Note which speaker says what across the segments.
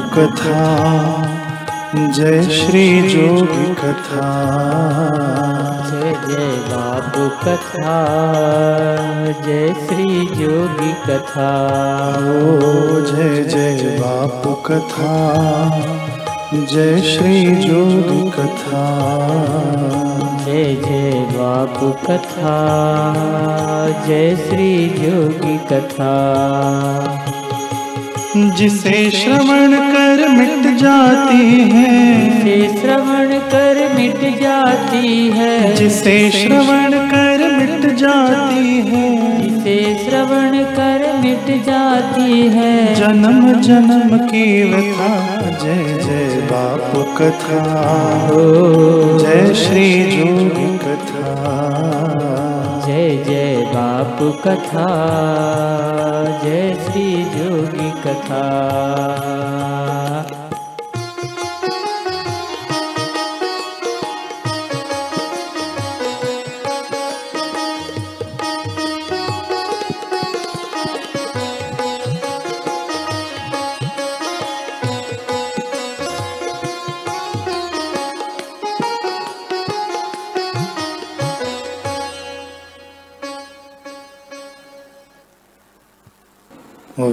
Speaker 1: कथा जय श्री जोगी कथा।
Speaker 2: जय जय बापू कथा जय श्री जोगी कथा।
Speaker 1: ओ जय जय बापू कथा जय श्री जोगी कथा।
Speaker 2: जय जय बापू कथा जय श्री जोगी कथा
Speaker 1: जिसे श्रवण कर मिट जाती है।
Speaker 2: जिसे श्रवण कर मिट जाती है।
Speaker 1: जिसे श्रवण कर मिट जाती है।
Speaker 2: जिसे श्रवण कर मिट जाती है।
Speaker 1: जन्म जन्म की व्यथा। जय जय बाप कथा। जय श्री जोगी कथा।
Speaker 2: जय जय बाप कथा। जय श्री जोगी कथा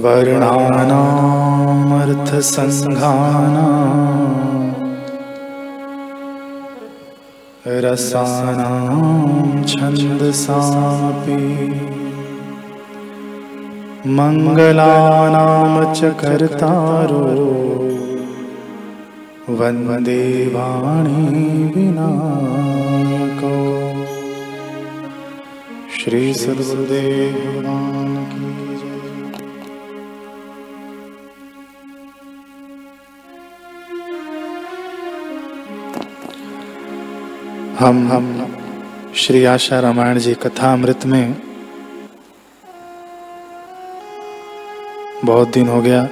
Speaker 1: वर्णानामर्थसङ्घानां रसानां छन्दसामपि मङ्गलानां च कर्तारो वन्दे वाणी विनायको। श्री हम हम श्री आशा रामायण जी कथा अमृत में बहुत दिन हो गया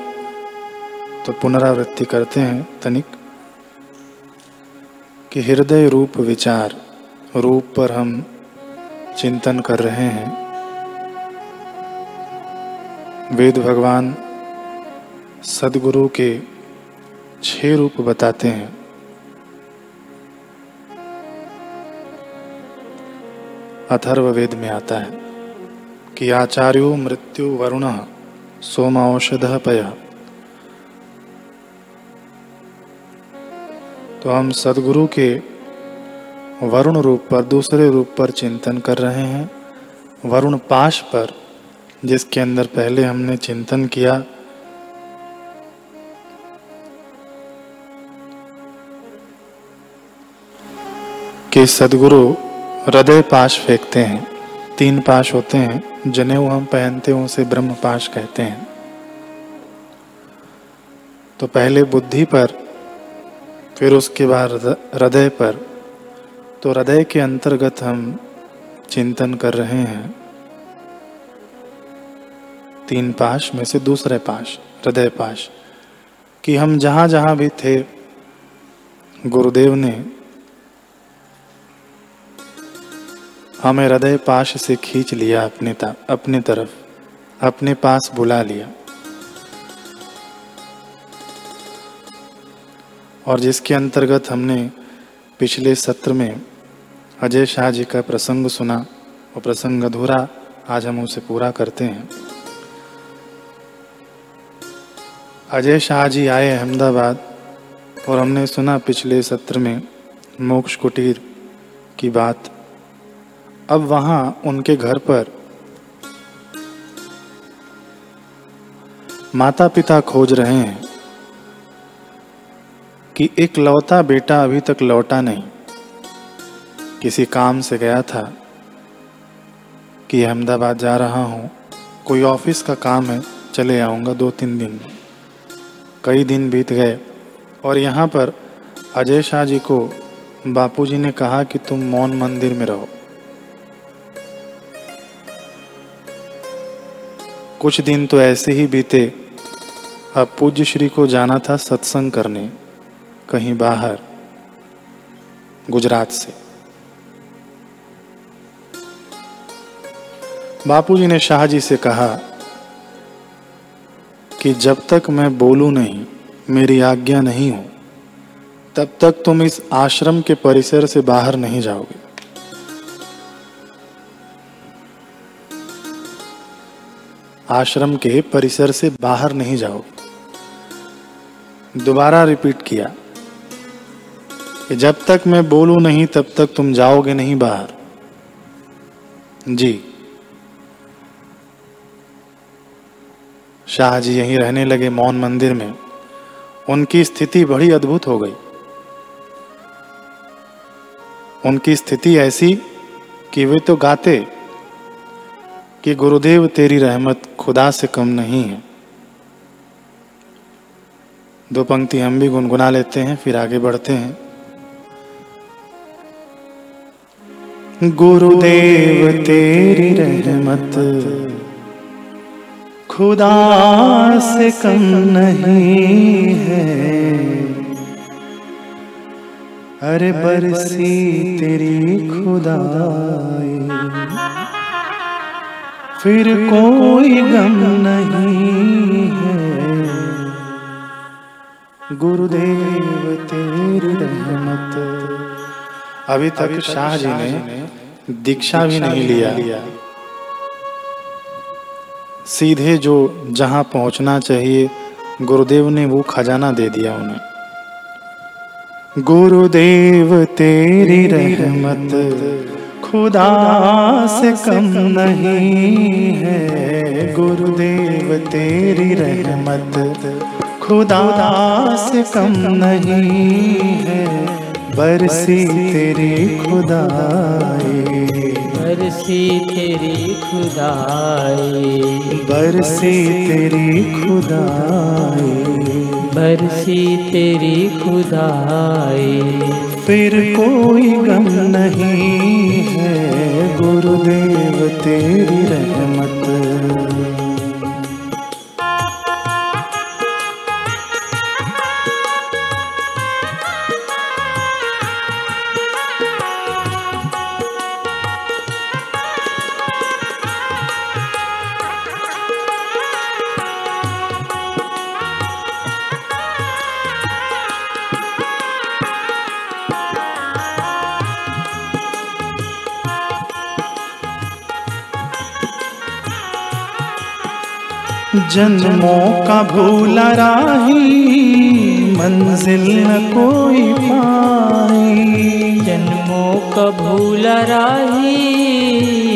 Speaker 1: तो पुनरावृत्ति करते हैं तनिक। कि हृदय रूप विचार, रूप पर हम चिंतन कर रहे हैं। वेद भगवान सदगुरु के छह रूप बताते हैं। अथर्व वेद में आता है कि आचार्यो मृत्यु वरुण सोम औषध पय। तो हम सदगुरु के वरुण रूप पर, दूसरे रूप पर चिंतन कर रहे हैं। वरुण पाश पर, जिसके अंदर पहले हमने चिंतन किया। कि सदगुरु हृदय पाश फेंकते हैं। तीन पाश होते हैं जनेऊ हम पहनते हैं, उसे ब्रह्म पाश कहते हैं। तो पहले बुद्धि पर, फिर उसके बाद हृदय पर। तो हृदय के अंतर्गत हम चिंतन कर रहे हैं। तीन पाश में से दूसरे पाश, हृदय पाश, कि हम जहाँ जहाँ भी थे, गुरुदेव ने हमें हृदय पाश से खींच लिया अपने अपने तरफ़, अपने पास बुला लिया। और जिसके अंतर्गत हमने पिछले सत्र में अजय शाह जी का प्रसंग सुना वो प्रसंग अधूरा आज हम उसे पूरा करते हैं। अजय शाह जी आए अहमदाबाद और हमने सुना पिछले सत्र में मोक्ष कुटीर की बात। अब वहाँ उनके घर पर। माता पिता खोज रहे हैं कि एक लौता बेटा अभी तक लौटा नहीं। किसी काम से गया था कि अहमदाबाद जा रहा हूँ। कोई ऑफ़िस का काम है, चले आऊँगा दो तीन दिन। कई दिन बीत गए और यहाँ पर अजय शाह जी को बापूजी ने कहा कि तुम मौन मंदिर में रहो। कुछ दिन तो ऐसे ही बीते। अब पूज्य श्री को जाना था सत्संग करने, कहीं बाहर, गुजरात से। बापूजी ने शाहजी से कहा कि जब तक मैं बोलूँ नहीं, मेरी आज्ञा नहीं हो, तब तक तुम इस आश्रम के परिसर से बाहर नहीं जाओगे। आश्रम के परिसर से बाहर नहीं जाओ। दोबारा रिपीट किया। कि जब तक मैं बोलूँ नहीं, तब तक तुम जाओगे नहीं बाहर। जी। शाह जी यहीं रहने लगे मौन मंदिर में। उनकी स्थिति बड़ी अद्भुत हो गई। उनकी स्थिति ऐसी कि वे तो गाते कि गुरुदेव, तेरी रहमत खुदा से कम नहीं है। दो पंक्ति हम भी गुनगुना लेते हैं, फिर आगे बढ़ते हैं। गुरुदेव, तेरी रहमत खुदा से कम नहीं है। अरे बरसी तेरी खुदाई। फिर कोई गम नहीं है। गुरुदेव तेरी रहमत। अभी तक शाह जी ने दीक्षा भी नहीं लिया। सीधे जो जहाँ पहुँचना चाहिए गुरुदेव ने वो खजाना दे दिया उन्हें। गुरुदेव तेरी रहमत। खुदा से कम नहीं है। गुरुदेव तेरी रहमत खुदा से कम नहीं है। बरसी तेरी खुदाई
Speaker 2: बरसी तेरी खुदाई
Speaker 1: बरसी तेरी खुदाई
Speaker 2: बरसी तेरी खुदाई।
Speaker 1: फिर कोई गम नहीं है गुरुदेव तेरी रहमत। जन्मों का भूला राही मंजिल न कोई पाई
Speaker 2: जन्मों का भूल राही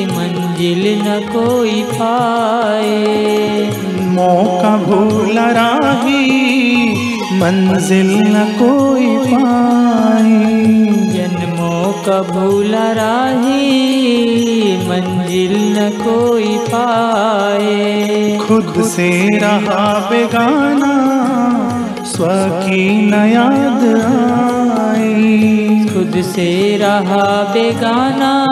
Speaker 2: मंजिल न कोई पाए।
Speaker 1: मौका भूला राही मंजिल न कोई पाई
Speaker 2: का भूला राही मंजिल न कोई पाए।
Speaker 1: खुद से रहा बेगाना स्व की न याद आई
Speaker 2: खुद से रहा बेगाना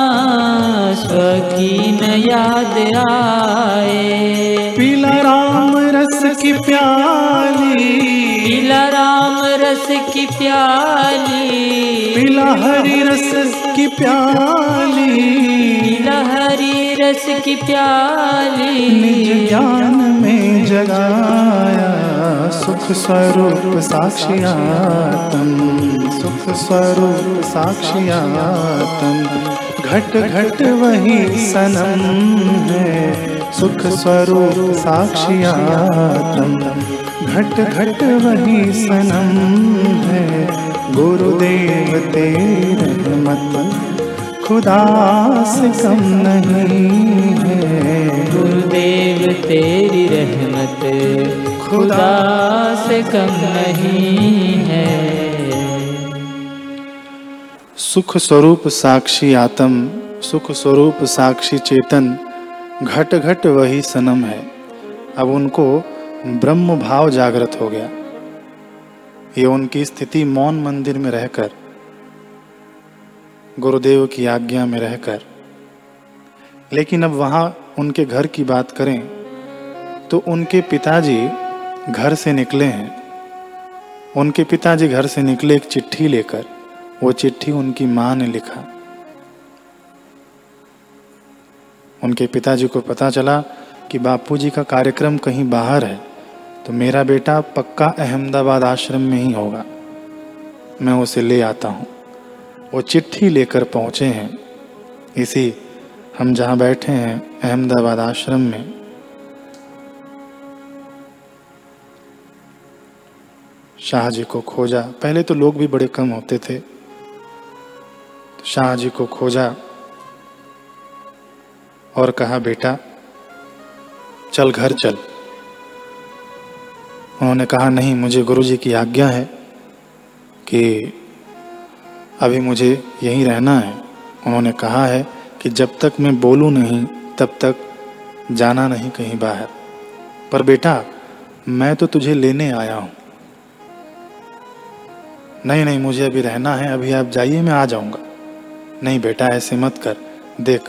Speaker 2: स्व की न याद आए।
Speaker 1: पीला राम रस की प्याली।
Speaker 2: पीला राम रस की प्याली।
Speaker 1: पीला हरी रस की प्याली।
Speaker 2: पीला हरी रस की प्याली।
Speaker 1: निज ज्ञान में जगाया, सुख स्वरूप साक्षियातम सुख स्वरूप साक्षियातम घट घट वही सनम है, सुख स्वरूप साक्षियातम घट घट वही सनम है, गुरुदेव तेरे रहमत खुदा से कम नहीं है।
Speaker 2: गुरुदेव तेरी रहमत खुदा से कम नहीं है।
Speaker 1: सुख स्वरूप साक्षी आत्म सुख स्वरूप साक्षी चेतन घट घट वही सनम है। अब उनको ब्रह्म भाव जागृत हो गया। ये उनकी स्थिति मौन मंदिर में रहकर गुरुदेव की आज्ञा में रहकर। लेकिन अब वहाँ उनके घर की बात करें तो उनके पिताजी घर से निकले हैं। उनके पिताजी घर से निकले एक चिट्ठी लेकर, वो चिट्ठी उनकी माँ ने लिखा। उनके पिताजी को पता चला कि बापूजी का कार्यक्रम कहीं बाहर है तो मेरा बेटा पक्का अहमदाबाद आश्रम में ही होगा। मैं उसे ले आता हूँ। वो चिट्ठी लेकर पहुँचे हैं। इसी हम जहाँ बैठे हैं, अहमदाबाद आश्रम में। शाह जी को खोजा। पहले तो लोग भी बड़े कम होते थे। तो शाह जी को खोजा और कहा, बेटा, चल घर चल। उन्होंने कहा, नहीं, मुझे गुरु जी की आज्ञा है कि अभी मुझे यहीं रहना है। उन्होंने कहा है कि जब तक मैं बोलूँ नहीं, तब तक जाना नहीं कहीं बाहर। पर बेटा, मैं तो तुझे लेने आया हूँ। नहीं नहीं, मुझे अभी रहना है। अभी आप जाइए, मैं आ जाऊँगा। नहीं बेटा, ऐसे मत कर। देख,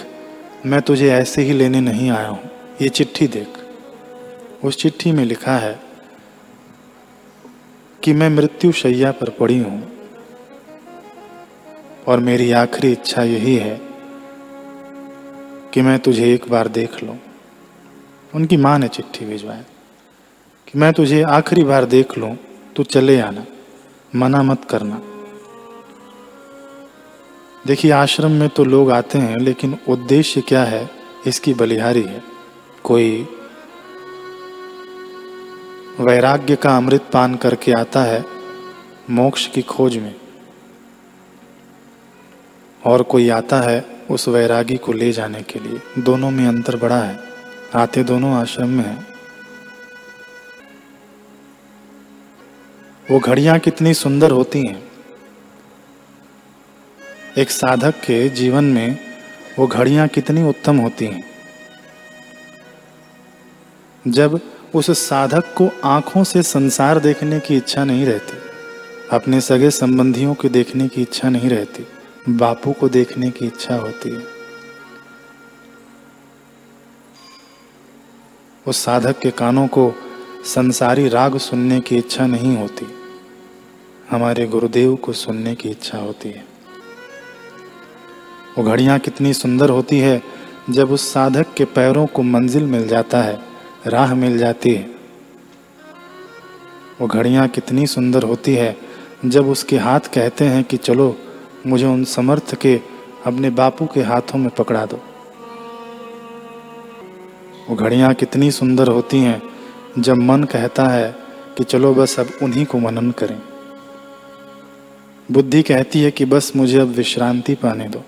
Speaker 1: मैं तुझे ऐसे ही लेने नहीं आया हूँ। ये चिट्ठी देख। उस चिट्ठी में लिखा है कि मैं मृत्यु शैया पर पड़ी हूँ। और मेरी आखिरी इच्छा यही है कि मैं तुझे एक बार देख लूँ। उनकी माँ ने चिट्ठी भिजवाया कि मैं तुझे आखिरी बार देख लूँ, तू चले आना, मना मत करना। देखिए, आश्रम में तो लोग आते हैं, लेकिन उद्देश्य क्या है? इसकी बलिहारी है। कोई वैराग्य का अमृत पान करके आता है मोक्ष की खोज में। और कोई आता है उस वैरागी को ले जाने के लिए। दोनों में अंतर बड़ा है। आते दोनों आश्रम में हैं। वो घड़ियाँ कितनी सुंदर होती हैं। एक साधक के जीवन में वो घड़ियाँ कितनी उत्तम होती हैं। जब उस साधक को आँखों से संसार देखने की इच्छा नहीं रहती, अपने सगे संबंधियों के देखने की इच्छा नहीं रहती बापू को देखने की इच्छा होती है। उस साधक के कानों को संसारी राग सुनने की इच्छा नहीं होती। हमारे गुरुदेव को सुनने की इच्छा होती है। वो घड़ियाँ कितनी सुंदर होती है, जब उस साधक के पैरों को मंजिल मिल जाता है, राह मिल जाती है। वो घड़ियाँ कितनी सुंदर होती है, जब उसके हाथ कहते हैं कि चलो मुझे उन समर्थ के अपने बापू के हाथों में पकड़ा दो। वो घड़ियाँ कितनी सुंदर होती हैं, जब मन कहता है कि चलो बस अब उन्हीं को मनन करें। बुद्धि कहती है कि बस मुझे अब विश्रांति पाने दो।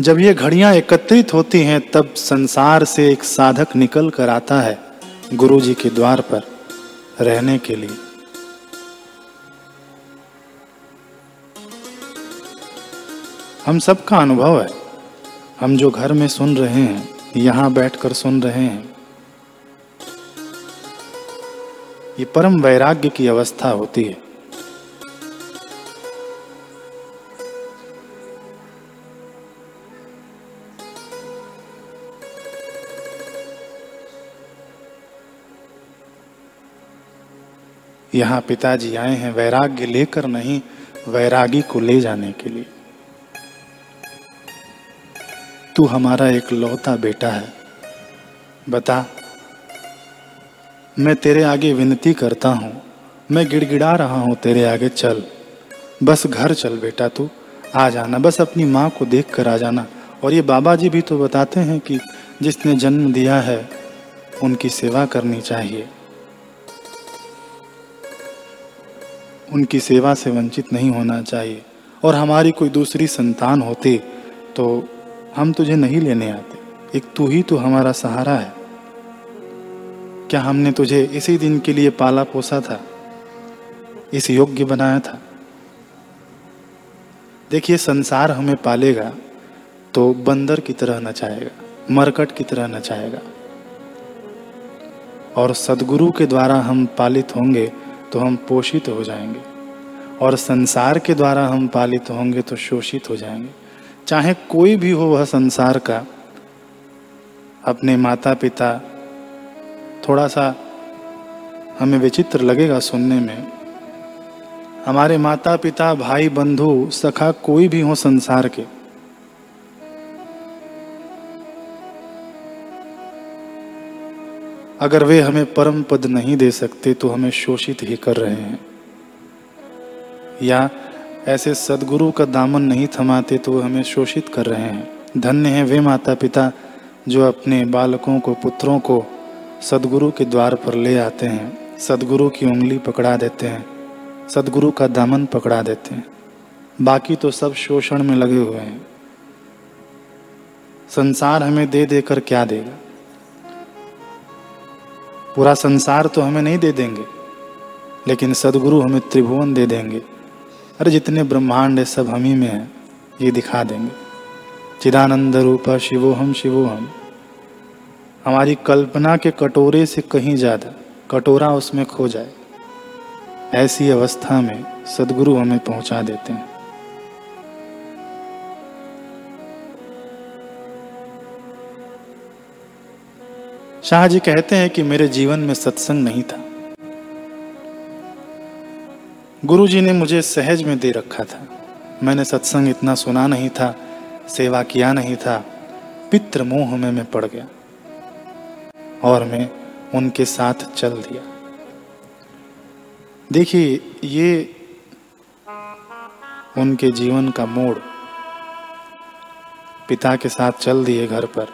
Speaker 1: जब ये घड़ियाँ एकत्रित होती हैं, तब संसार से एक साधक निकल कर आता है गुरु जी के द्वार पर रहने के लिए। हम सबका अनुभव है। हम जो घर में सुन रहे हैं, यहाँ बैठकर सुन रहे हैं। ये परम वैराग्य की अवस्था होती है। यहाँ पिताजी आए हैं वैराग्य लेकर नहीं, वैरागी को ले जाने के लिए। तू हमारा एक लौता बेटा है। बता, मैं तेरे आगे विनती करता हूँ। मैं गिड़गिड़ा रहा हूँ तेरे आगे, चल। बस घर चल बेटा तू, आ जाना। बस अपनी माँ को देख कर आ जाना। और ये बाबा जी भी तो बताते हैं कि जिसने जन्म दिया है, उनकी सेवा करनी चाहिए। उनकी सेवा से वंचित नहीं होना चाहिए। और हमारी कोई दूसरी संतान होती तो हम तुझे नहीं लेने आते। एक तू ही तो हमारा सहारा है। क्या हमने तुझे इसी दिन के लिए पाला पोसा था? इस योग्य बनाया था? देखिए, संसार हमें पालेगा तो बंदर की तरह नचाएगा, मरकट की तरह नचाएगा। और सदगुरु के द्वारा हम पालित होंगे तो हम पोषित हो जाएँगे। और संसार के द्वारा हम पालित होंगे तो शोषित हो जाएँगे। चाहे कोई भी हो वह संसार का, अपने माता पिता थोड़ा सा हमें विचित्र लगेगा सुनने में। हमारे माता पिता भाई बंधु सखा कोई भी हो संसार के। अगर वे हमें परम पद नहीं दे सकते तो हमें शोषित ही कर रहे हैं। या ऐसे सदगुरु का दामन नहीं थमाते तो हमें शोषित कर रहे हैं। धन्य हैं वे माता पिता जो अपने बालकों को, पुत्रों को सदगुरु के द्वार पर ले आते हैं। सदगुरु की उंगली पकड़ा देते हैं। सदगुरु का दामन पकड़ा देते हैं। बाकी तो सब शोषण में लगे हुए हैं। संसार हमें दे देकर क्या देगा? पूरा संसार तो हमें नहीं दे देंगे, लेकिन सदगुरु हमें त्रिभुवन दे देंगे। अरे जितने ब्रह्मांड है, सब हम ही में है, ये दिखा देंगे। चिदानंद रूपा शिवो हम शिवो हम। हमारी कल्पना के कटोरे से कहीं ज़्यादा, कटोरा उसमें खो जाए। ऐसी अवस्था में सदगुरु हमें पहुँचा देते हैं। शाह जी कहते हैं कि मेरे जीवन में सत्संग नहीं था। गुरु जी ने मुझे सहज में दे रखा था। मैंने सत्संग इतना सुना नहीं था, सेवा किया नहीं था, पितृ मोह में मैं पड़ गया और मैं उनके साथ चल दिया। देखिए, ये उनके जीवन का मोड़। पिता के साथ चल दिए घर पर,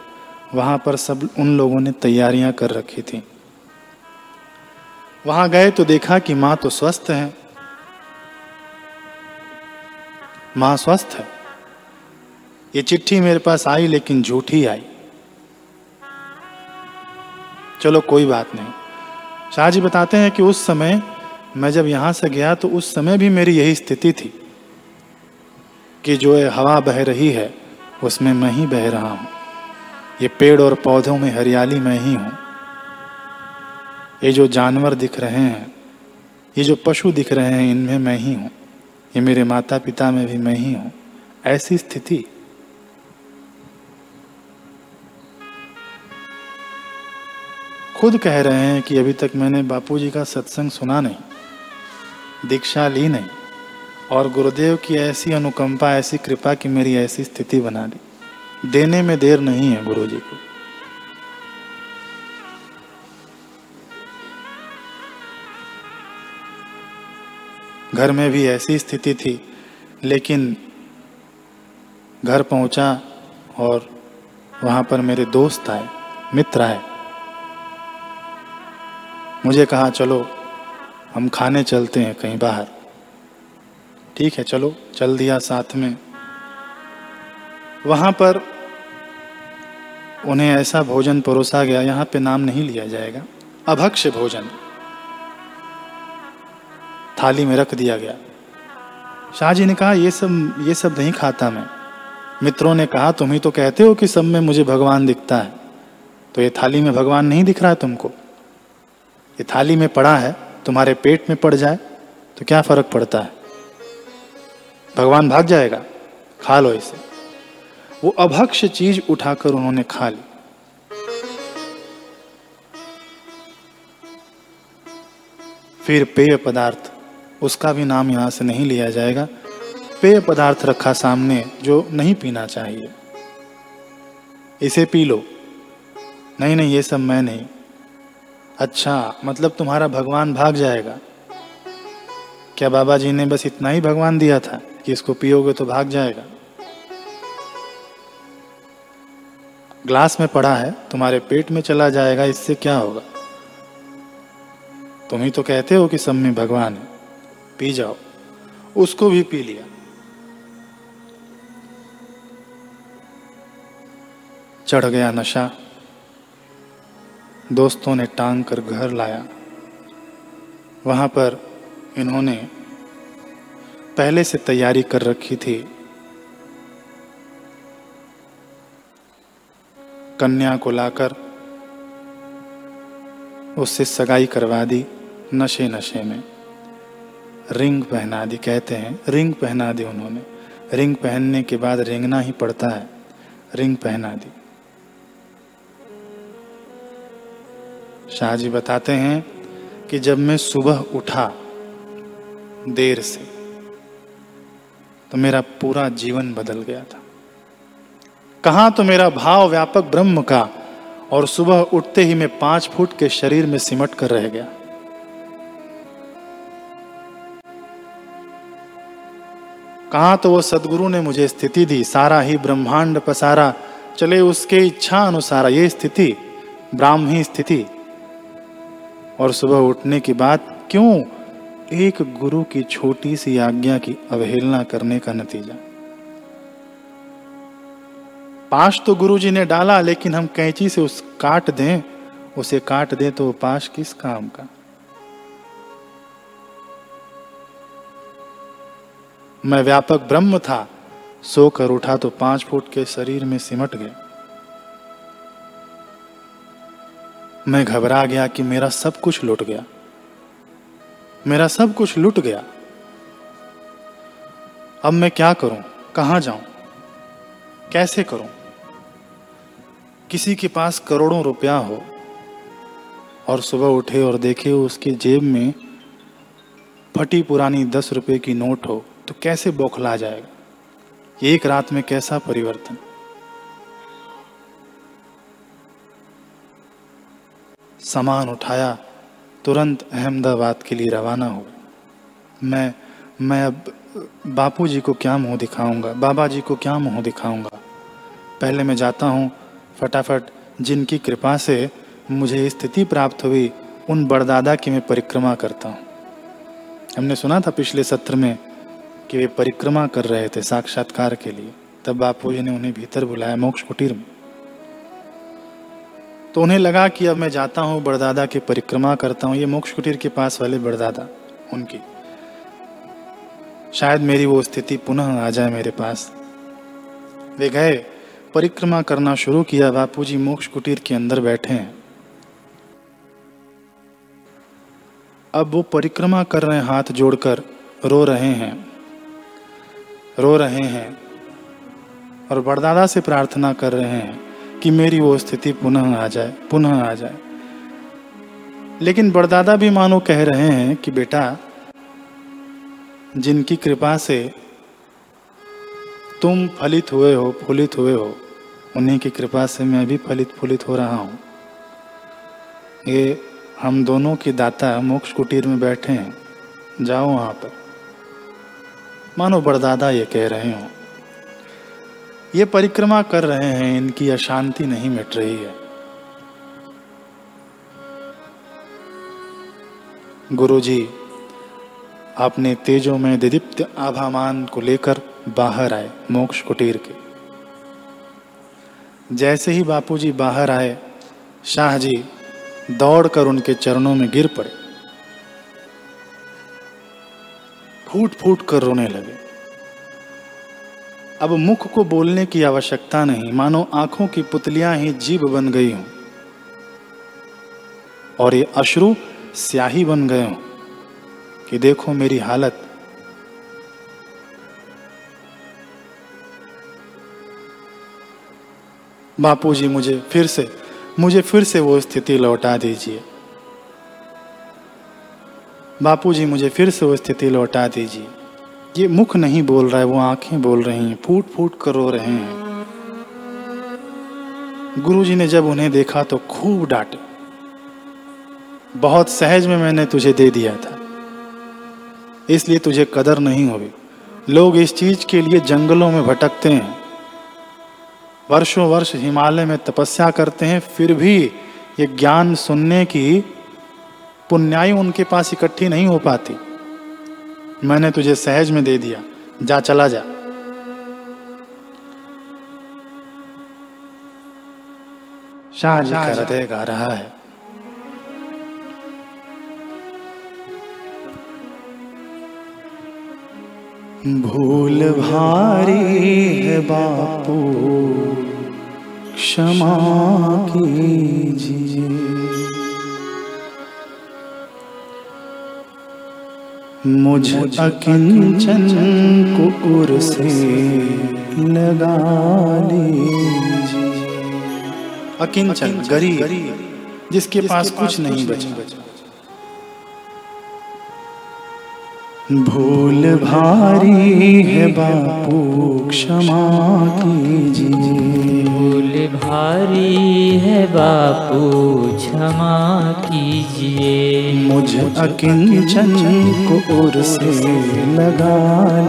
Speaker 1: वहाँ पर सब उन लोगों ने तैयारियाँ कर रखी थी। वहाँ गए तो देखा कि माँ तो स्वस्थ है माँ स्वस्थ है। ये चिट्ठी मेरे पास आई, लेकिन झूठी आई। चलो, कोई बात नहीं। शाहजी बताते हैं कि उस समय मैं जब यहाँ से गया तो उस समय भी मेरी यही स्थिति थी कि जो ये हवा बह रही है, उसमें मैं ही बह रहा हूँ। ये पेड़ और पौधों में हरियाली मैं ही हूँ। ये जो जानवर दिख रहे हैं, ये जो पशु दिख रहे हैं, इनमें मैं ही हूँ। ये मेरे माता पिता में भी मैं ही हूँ। ऐसी स्थिति। खुद कह रहे हैं कि अभी तक मैंने बापूजी का सत्संग सुना नहीं, दीक्षा ली नहीं, और गुरुदेव की ऐसी अनुकंपा, ऐसी कृपा की मेरी ऐसी स्थिति बना दी। देने में देर नहीं है गुरु जी को। घर में भी ऐसी स्थिति थी, लेकिन घर पहुँचा और वहाँ पर मेरे दोस्त आए, मित्र आए। मुझे कहा, चलो, हम खाने चलते हैं कहीं बाहर। ठीक है, चलो, चल दिया साथ में। वहाँ पर उन्हें ऐसा भोजन परोसा गया, यहाँ पे नाम नहीं लिया जाएगा अभक्ष भोजन। थाली में रख दिया गया। शाहजी ने कहा, ये सब ये सब नहीं खाता मैं। मित्रों ने कहा, तुम ही तो कहते हो कि सब में मुझे भगवान दिखता है। तो ये थाली में भगवान नहीं दिख रहा है तुमको? ये थाली में पड़ा है, तुम्हारे पेट में पड़ जाए तो क्या फ़र्क पड़ता है? भगवान भाग जाएगा, खा लो इसे। वो अभक्ष चीज़ उठाकर उन्होंने खा ली। फिर पेय पदार्थ उसका भी नाम यहाँ से नहीं लिया जाएगा। पेय पदार्थ रखा सामने, जो नहीं पीना चाहिए। इसे पी लो। नहीं नहीं, ये सब मैं नहीं। अच्छा मतलब तुम्हारा भगवान भाग जाएगा। क्या बाबा जी ने बस इतना ही भगवान दिया था कि इसको पियोगे तो भाग जाएगा? ग्लास में पड़ा है, तुम्हारे पेट में चला जाएगा, इससे क्या होगा? तुम ही तो कहते हो कि सब में भगवान है। पी जाओ। उसको भी पी लिया। चढ़ गया नशा। दोस्तों ने टांग कर घर लाया। वहाँ पर इन्होंने पहले से तैयारी कर रखी थी। कन्या को लाकर उससे सगाई करवा दी नशे नशे में। रिंग पहना दी कहते हैं। रिंग पहना दी उन्होंने। रिंग पहनने के बाद रेंगना ही पड़ता है। रिंग पहना दी शाहजी बताते हैं कि जब मैं सुबह उठा देर से तो मेरा पूरा जीवन बदल गया था। कहा तो मेरा भाव व्यापक ब्रह्म का और सुबह उठते ही मैं पाँच फुट के शरीर में सिमट कर रह गया। कहा तो वो सदगुरु ने मुझे स्थिति दी, सारा ही ब्रह्मांड पसारा, चले उसके इच्छा अनुसार ये स्थिति, ब्राह्मी स्थिति। और सुबह उठने की बात क्यों एक गुरु की छोटी सी आज्ञा की अवहेलना करने का नतीजा? पाश तो गुरु जी ने डाला, लेकिन हम कैंची से उस काट दें, उसे काट दें तो पाश किस काम का? मैं व्यापक ब्रह्म था, सोकर उठा तो पाँच फुट के शरीर में सिमट गया। मैं घबरा गया कि मेरा सब कुछ लुट गया। मेरा सब कुछ लुट गया। अब मैं क्या करूँ? कहाँ जाऊँ? कैसे करूँ? किसी के पास करोड़ों रुपया हो और सुबह उठे और देखे उसकी जेब में फटी पुरानी दस रुपए की नोट हो। तो कैसे बौखला जाएगा? एक रात में कैसा परिवर्तन? सामान उठाया, तुरंत अहमदाबाद के लिए रवाना हो मैं मैं अब बापू जी को क्या मुँह दिखाऊँगा? बाबा जी को क्या मुँह दिखाऊँगा? पहले मैं जाता हूँ, फटाफट जिनकी कृपा से मुझे स्थिति प्राप्त हुई, उन बड़दादा की मैं परिक्रमा करता हूँ। हमने सुना था पिछले सत्र में कि वे परिक्रमा कर रहे थे साक्षात्कार के लिए। तब बापू जी ने उन्हें भीतर बुलाया, मोक्ष कुटीर में। तो उन्हें लगा कि अब मैं जाता हूँ, बड़दादा की परिक्रमा करता हूँ। ये मोक्ष कुटीर के पास वाले बड़दादा, उनकी। शायद मेरी वो स्थिति पुनः आ जाए मेरे पास। वे गए, परिक्रमा करना शुरू किया। बापू जी मोक्ष कुटीर के अंदर बैठे हैं। अब वो परिक्रमा कर रहे हैं, हाथ जोड़कर रो रहे हैं। रो रहे हैं और बड़दादा से प्रार्थना कर रहे हैं कि मेरी वो स्थिति पुनः आ जाए, पुनः आ जाए। लेकिन बड़दादा भी मानो कह रहे हैं कि बेटा, जिनकी कृपा से तुम फलित हुए हो, फुलित हुए हो, उन्हीं की कृपा से मैं भी फलित फुलित हो रहा हूँ। ये हम दोनों के दाता मोक्ष कुटीर में बैठे हैं। जाओ वहाँ पर। मानो बड़दादा ये कह रहे हो, ये परिक्रमा कर रहे हैं, इनकी अशांति नहीं मिट रही है। गुरुजी अपने तेजों में दिदीप्त आभामान को लेकर बाहर आए, मोक्ष कुटीर के। जैसे ही बापूजी बाहर आए शाह जी दौड़कर उनके चरणों में गिर पड़े। फूट फूट कर रोने लगे। अब मुख को बोलने की आवश्यकता नहीं, मानो आँखों की पुतलियाँ ही जीव बन गई हों। और ये अश्रु स्याही बन गए हों कि देखो मेरी हालत। बापूजी, मुझे फिर से, मुझे फिर से वो स्थिति लौटा दीजिए। बापूजी, मुझे फिर से वो स्थिति लौटा दीजिए। ये मुख नहीं बोल रहा है, वो आँखें बोल रही हैं फूट फूट कर रो रहे हैं। गुरुजी ने जब उन्हें देखा तो खूब डांटे। बहुत सहज में मैंने तुझे दे दिया था। इसलिए तुझे कदर नहीं हुई लोग इस चीज़ के लिए जंगलों में भटकते हैं। वर्षों वर्ष हिमालय में तपस्या करते हैं, फिर भी ये ज्ञान सुनने की पुण्यायु उनके पास इकट्ठी नहीं हो पाती। मैंने तुझे सहज में दे दिया। जा चला जा। का हृदय गा रहा है। भूल भारी है बापू क्षमा कीजिए। मुझ अकिंचन कुकुर से लगा अकिंचन गरीब जिसके पास कुछ नहीं बचा। भूल भारी है बापू क्षमा कीजिए।
Speaker 2: भूल भारी है बापू क्षमा कीजिए।
Speaker 1: मुझ अकिंचन को उर से लगा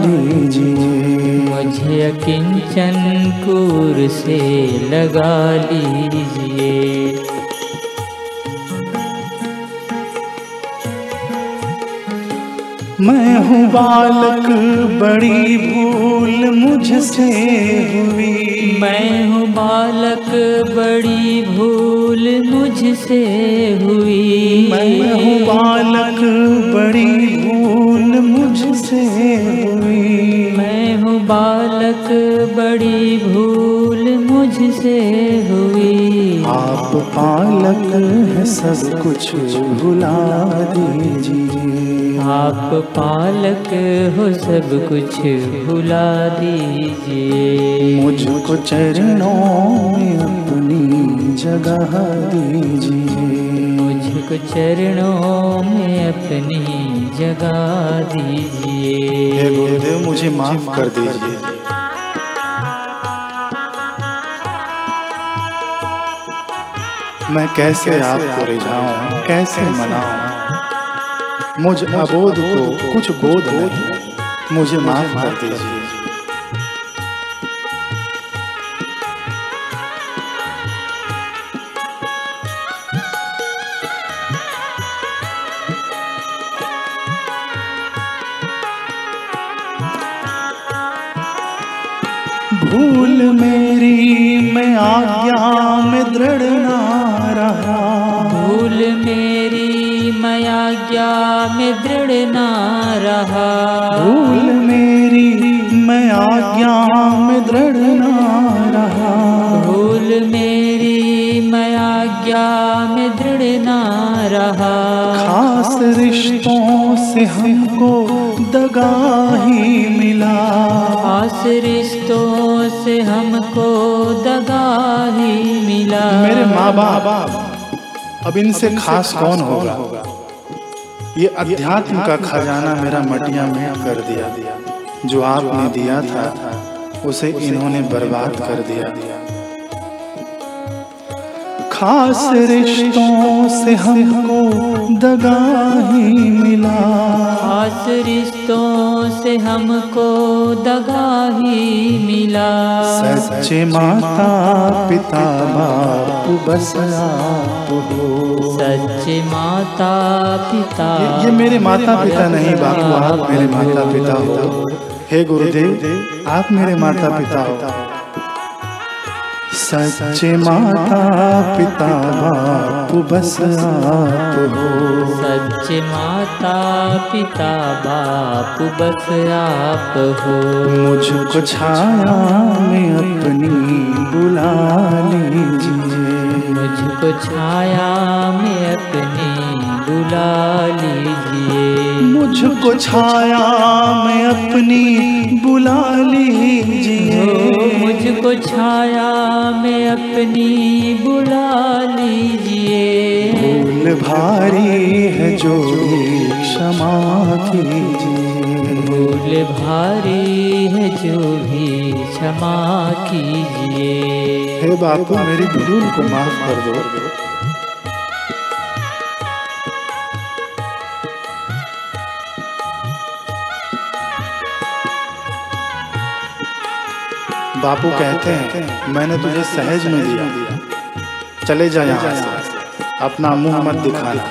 Speaker 1: लीजिए।
Speaker 2: मुझे अकिंचन कूर से लगा लीजिए।
Speaker 1: मैं हूँ बालक बड़ी भूल मुझसे हुई।
Speaker 2: मैं हूँ बालक बड़ी भूल मुझसे हुई।
Speaker 1: मैं हूँ बालक बड़ी भूल मुझसे हुई।
Speaker 2: मैं हूँ बालक बड़ी भूल मुझसे हुई।
Speaker 1: आप पालक है सब कुछ भुला दीजिए।
Speaker 2: आप पालक हो सब कुछ भुला दीजिए।
Speaker 1: मुझको चरणों में अपनी जगह दीजिए।
Speaker 2: मुझको चरणों में अपनी जगह दीजिए।
Speaker 1: गुरुदेव मुझे माफ़ कर दीजिए। मैं कैसे आपको रिझाऊं कैसे मनाऊं? मुझ अबोध को कुछ बोध नहीं मुझे माफ़ कर दीजिए। भूल मेरी मैं आज्ञा में दृढ़ ना रहा।
Speaker 2: भूल मेरी मैं आज्ञा में दृढ़ ना रहा।
Speaker 1: भूल मेरी मैं आज्ञा में दृढ़ ना रहा।
Speaker 2: भूल मेरी मैं आज्ञा में दृढ़ ना रहा।
Speaker 1: खास रिश्तों से हमको दगा ही मिला।
Speaker 2: खास रिश्तों से हमको दगा ही मिला।
Speaker 1: मेरे माँ बाप अब इनसे खास कौन होगा? ये अध्यात्म का खजाना मेरा मटिया में कर दिया। जो आपने दिया था उसे इन्होंने बर्बाद कर दिया। खास रिश्तों से हमको दगा ही मिला।
Speaker 2: खास रिश्तों से हमको दगा ही मिला।
Speaker 1: सच्चे माता पिता बाप बस आप हो।
Speaker 2: सच्चे माता पिता
Speaker 1: ये, ये मेरे माता पिता नहीं बापू आप मेरे माता पिता हो। हे गुरुदेव आप मेरे माता पिता हो। सच्चे माता पिता बाप बस आप हो।
Speaker 2: सच्चे माता पिता बाप बस आप हो।
Speaker 1: मुझको छाया में अपनी बुला लीजिए।
Speaker 2: मुझको छाया में बुला लीजिए
Speaker 1: मुझको छाया में अपनी बुला लीजिए।
Speaker 2: मुझको छाया में अपनी बुला लीजिए।
Speaker 1: भूल भारी है जो भी क्षमा कीजिए।
Speaker 2: भूल भारी है जो भी क्षमा कीजिए।
Speaker 1: हे बापू मेरी भूल को माफ़ कर दो। बापू कहते हैं मैंने तुझे सहज में दिया चले जा यहाँ से। अपना मुँह मत दिखाना।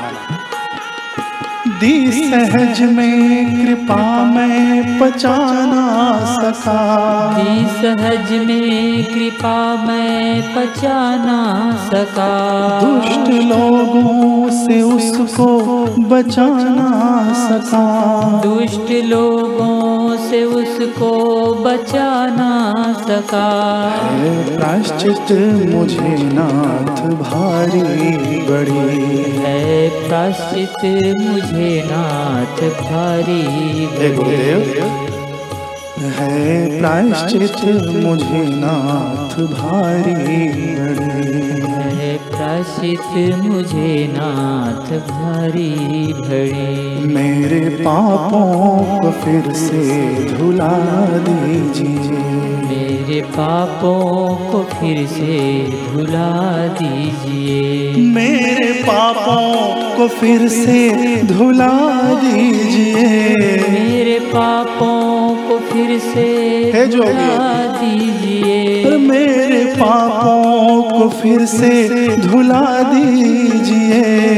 Speaker 1: दी सहज में कृपा में पचाना सका।
Speaker 2: दी सहज में कृपा मैं पचाना सका।
Speaker 1: दुष्ट लोगों से उसको बचाना सका।
Speaker 2: दुष्ट लोगों से उसको बचा ना सका।
Speaker 1: प्राश्चित मुझे नाथ भारी बड़ी।
Speaker 2: है प्राश्चित मुझे नाथ भारी
Speaker 1: गुरुदेव। है प्रायश्चित मुझे नाथ भारी बड़ी।
Speaker 2: है प्राश्चित मुझे नाथ भारी भरे।
Speaker 1: मेरे पापों को फिर से धुला दीजिए।
Speaker 2: मेरे पापों को फिर से धुला दीजिए।
Speaker 1: मेरे पापों को फिर से धुला दीजिए।
Speaker 2: मेरे पापों फिर से
Speaker 1: हे
Speaker 2: दीजिए।
Speaker 1: मेरे पापों को फिर से धुला दीजिए।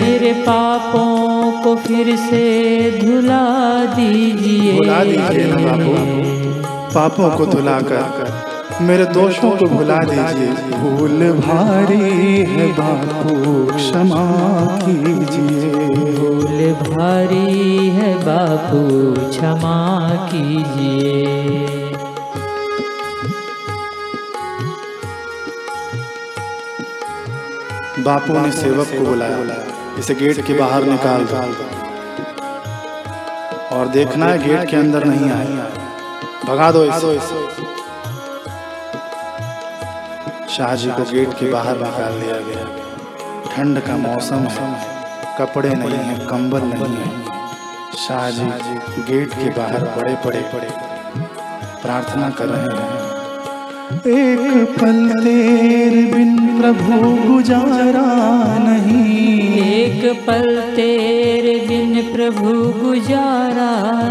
Speaker 2: मेरे पापों को फिर से धुला दीजिए।
Speaker 1: ना पापों को धुला कर मेरे दोषों को भुला दीजिए। भूल भारी है बापू क्षमा कीजिए।
Speaker 2: भारी है बापू, क्षमा कीजिए।
Speaker 1: बापू ने सेवक को बुलाया, इसे गेट के बाहर निकाल दो। और देखना है गेट के अंदर नहीं आए। भगा दो इसे। शाह जी को गेट के बाहर निकाल दिया गया। ठंड का मौसम है। कपड़े नहीं है कंबल नहीं है। शाह जी गेट के बाहर पड़े पड़े पड़े प्रार्थना कर रहे हैं। एक पल तेर बिन प्रभु गुजारा नहीं।
Speaker 2: एक पल तेरे बिन प्रभु गुजारा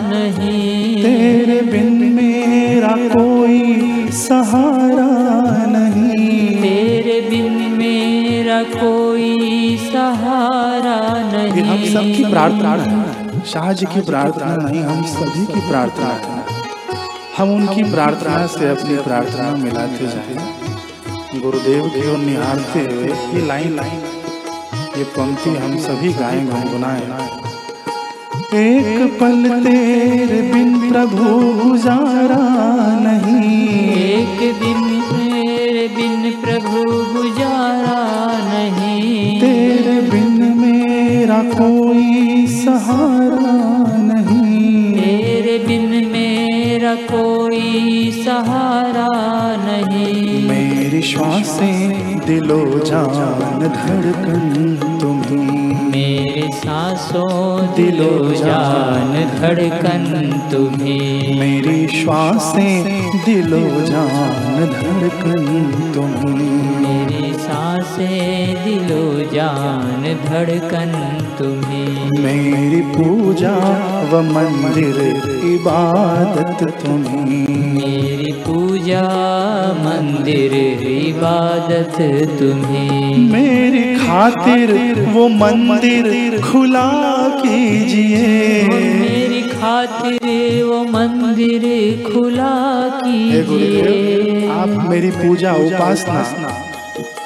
Speaker 2: नहीं।
Speaker 1: तेरे बिन मेरा कोई सहारा नहीं। हम सबकी प्रार्थना है। शाह जी की प्रार्थना नहीं हम सभी की प्रार्थना है। हम उनकी प्रार्थना से अपनी प्रार्थना मिलाते जाएँ। गुरुदेव की ओर निहारते हुए ये लाइन लाइन। ये पंक्ति हम सभी गाएँ गुनगुनाएँ। एक पल तेरे बिन प्रभु गुजारा नहीं।
Speaker 2: एक दिन मेरे बिन प्रभु गुजारा नहीं।
Speaker 1: तेरे मेरा कोई सहारा नहीं।
Speaker 2: तेरे बिन मेरा कोई सहारा नहीं।
Speaker 1: मेरी श्वासें दिलो जान धड़कन तुम्हें
Speaker 2: मेरे सांसों दिलो जान धड़कन तुम्हें।
Speaker 1: मेरी श्वासें दिलो जान धड़कन तुम्हें
Speaker 2: मेरी साँसें दिलो जान धड़कन तुम्हें।
Speaker 1: मेरी पूजा व मंदिर इबादत तुम्हें।
Speaker 2: मेरी पूजा मंदिर इबादत तुम्हें।
Speaker 1: मेरी खातिर वो मंदिर खुला कीजिए।
Speaker 2: मेरी खातिर वो मंदिर खुला कीजिए।
Speaker 1: आप मेरी पूजा उपासना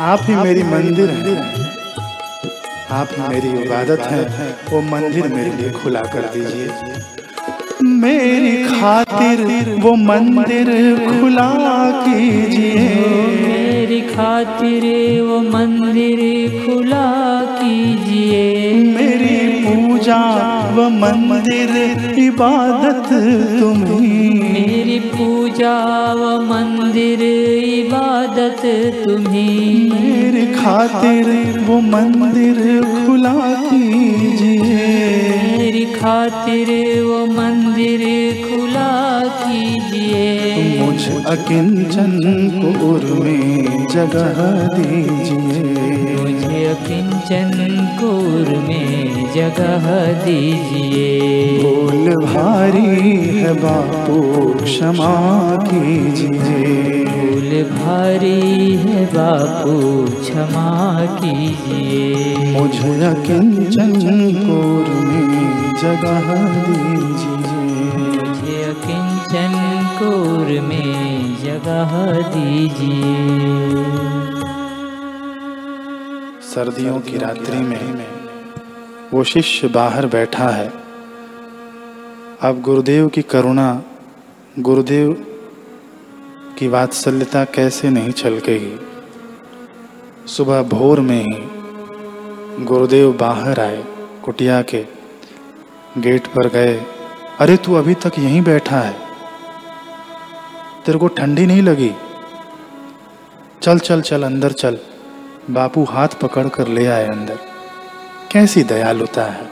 Speaker 1: आप ही मेरी मंदिर है। आप ही मेरी इबादत है वो मंदिर मेरे लिए खुला कर दीजिए। मेरी खातिर वो मंदिर खुला कीजिए।
Speaker 2: मेरी खातिर वो मंदिर खुला कीजिए।
Speaker 1: मेरी पूजा व मंदिर इबादत तुम्ही।
Speaker 2: मेरी पूजा व मंदिर इबादत तुम्ही।
Speaker 1: मेरी खातिर वो मंदिर खुला कीजिए।
Speaker 2: मेरी खातिर वो मंदिर खुला कीजिए।
Speaker 1: मुझ अकिंचन को में जगह दीजिए।
Speaker 2: मुझे अकिंचन कोर में जगह दीजिए।
Speaker 1: भूल भारी है बापू क्षमा कीजिए।
Speaker 2: भूल भारी है बापू क्षमा कीजिए।
Speaker 1: मुझ अकिंचन उर में जगह दीजिए।
Speaker 2: मुझे अकिंचन कोर में जगह दीजिए।
Speaker 1: सर्दियों की रात्रि में वो शिष्य बाहर बैठा है। अब गुरुदेव की करुणा, गुरुदेव की वात्सल्यता कैसे नहीं छलकेगी? सुबह भोर में ही गुरुदेव बाहर आए कुटिया के गेट पर गए। अरे तू अभी तक यहीं बैठा है। तेरे को ठंडी नहीं लगी? चल चल चल, अंदर चल। बापू हाथ पकड़ कर ले आए अंदर। कैसी दयालुता है?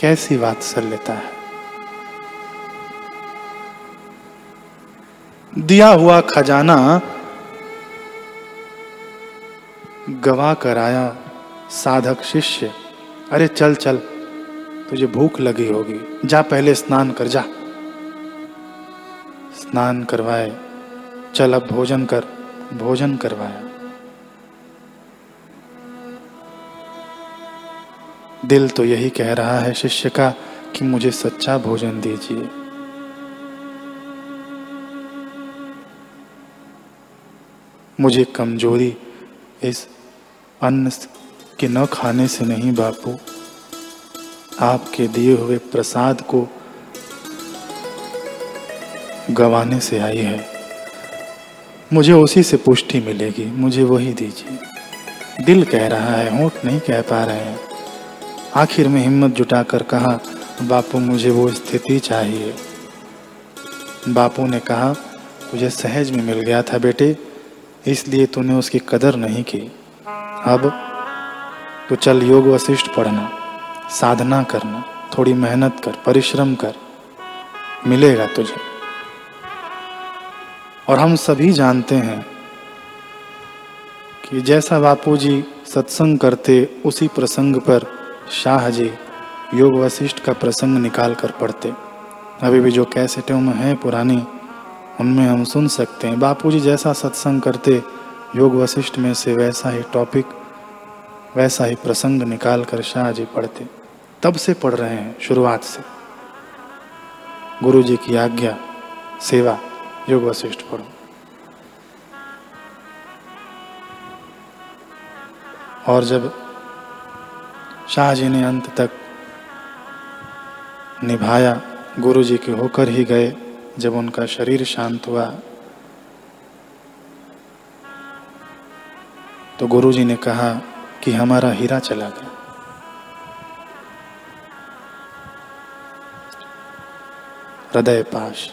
Speaker 1: कैसी वात्सल्यता है? दिया हुआ खजाना गवा कर आया साधक शिष्य। अरे चल चल, तुझे भूख लगी होगी। जा पहले स्नान कर, जा। स्नान करवाए। चल अब भोजन कर, भोजन करवाया दिल तो यही कह रहा है शिष्य का कि मुझे सच्चा भोजन दीजिए। मुझे कमज़ोरी इस अन्न के न खाने से नहीं बापू। आपके दिए हुए प्रसाद को गवाने से आई है। मुझे उसी से पुष्टि मिलेगी, मुझे वही दीजिए। दिल कह रहा है, होंठ नहीं कह पा रहे हैं। आखिर में हिम्मत जुटाकर कहा, बापू, मुझे वो स्थिति चाहिए। बापू ने कहा, तुझे सहज में मिल गया था बेटे, इसलिए तूने उसकी कदर नहीं की। अब तो चल योग वशिष्ठ पढ़ना, साधना करना, थोड़ी मेहनत कर, परिश्रम कर, मिलेगा तुझे। और हम सभी जानते हैं कि जैसा बापू जी सत्संग करते, उसी प्रसंग पर शाह जी, योग वशिष्ठ का प्रसंग निकाल कर पढ़ते। अभी भी जो कैसेटों में है पुरानी, उनमें हम सुन सकते हैं। बापू जी जैसा सत्संग करते, योग वशिष्ठ में से वैसा ही टॉपिक वैसा ही प्रसंग निकाल कर शाह जी पढ़ते। तब से पढ़ रहे हैं, शुरुआत से। गुरु जी की आज्ञा, सेवा, योग वशिष्ठ पढ़ो। और जब शाह जी ने अंत तक निभाया। गुरु जी के होकर ही गए, जब उनका शरीर शांत हुआ। तो गुरु जी ने कहा कि हमारा हीरा चला गया। हृदय पाश।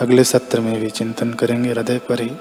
Speaker 1: अगले सत्र में भी चिंतन करेंगे, हृदय पर ही।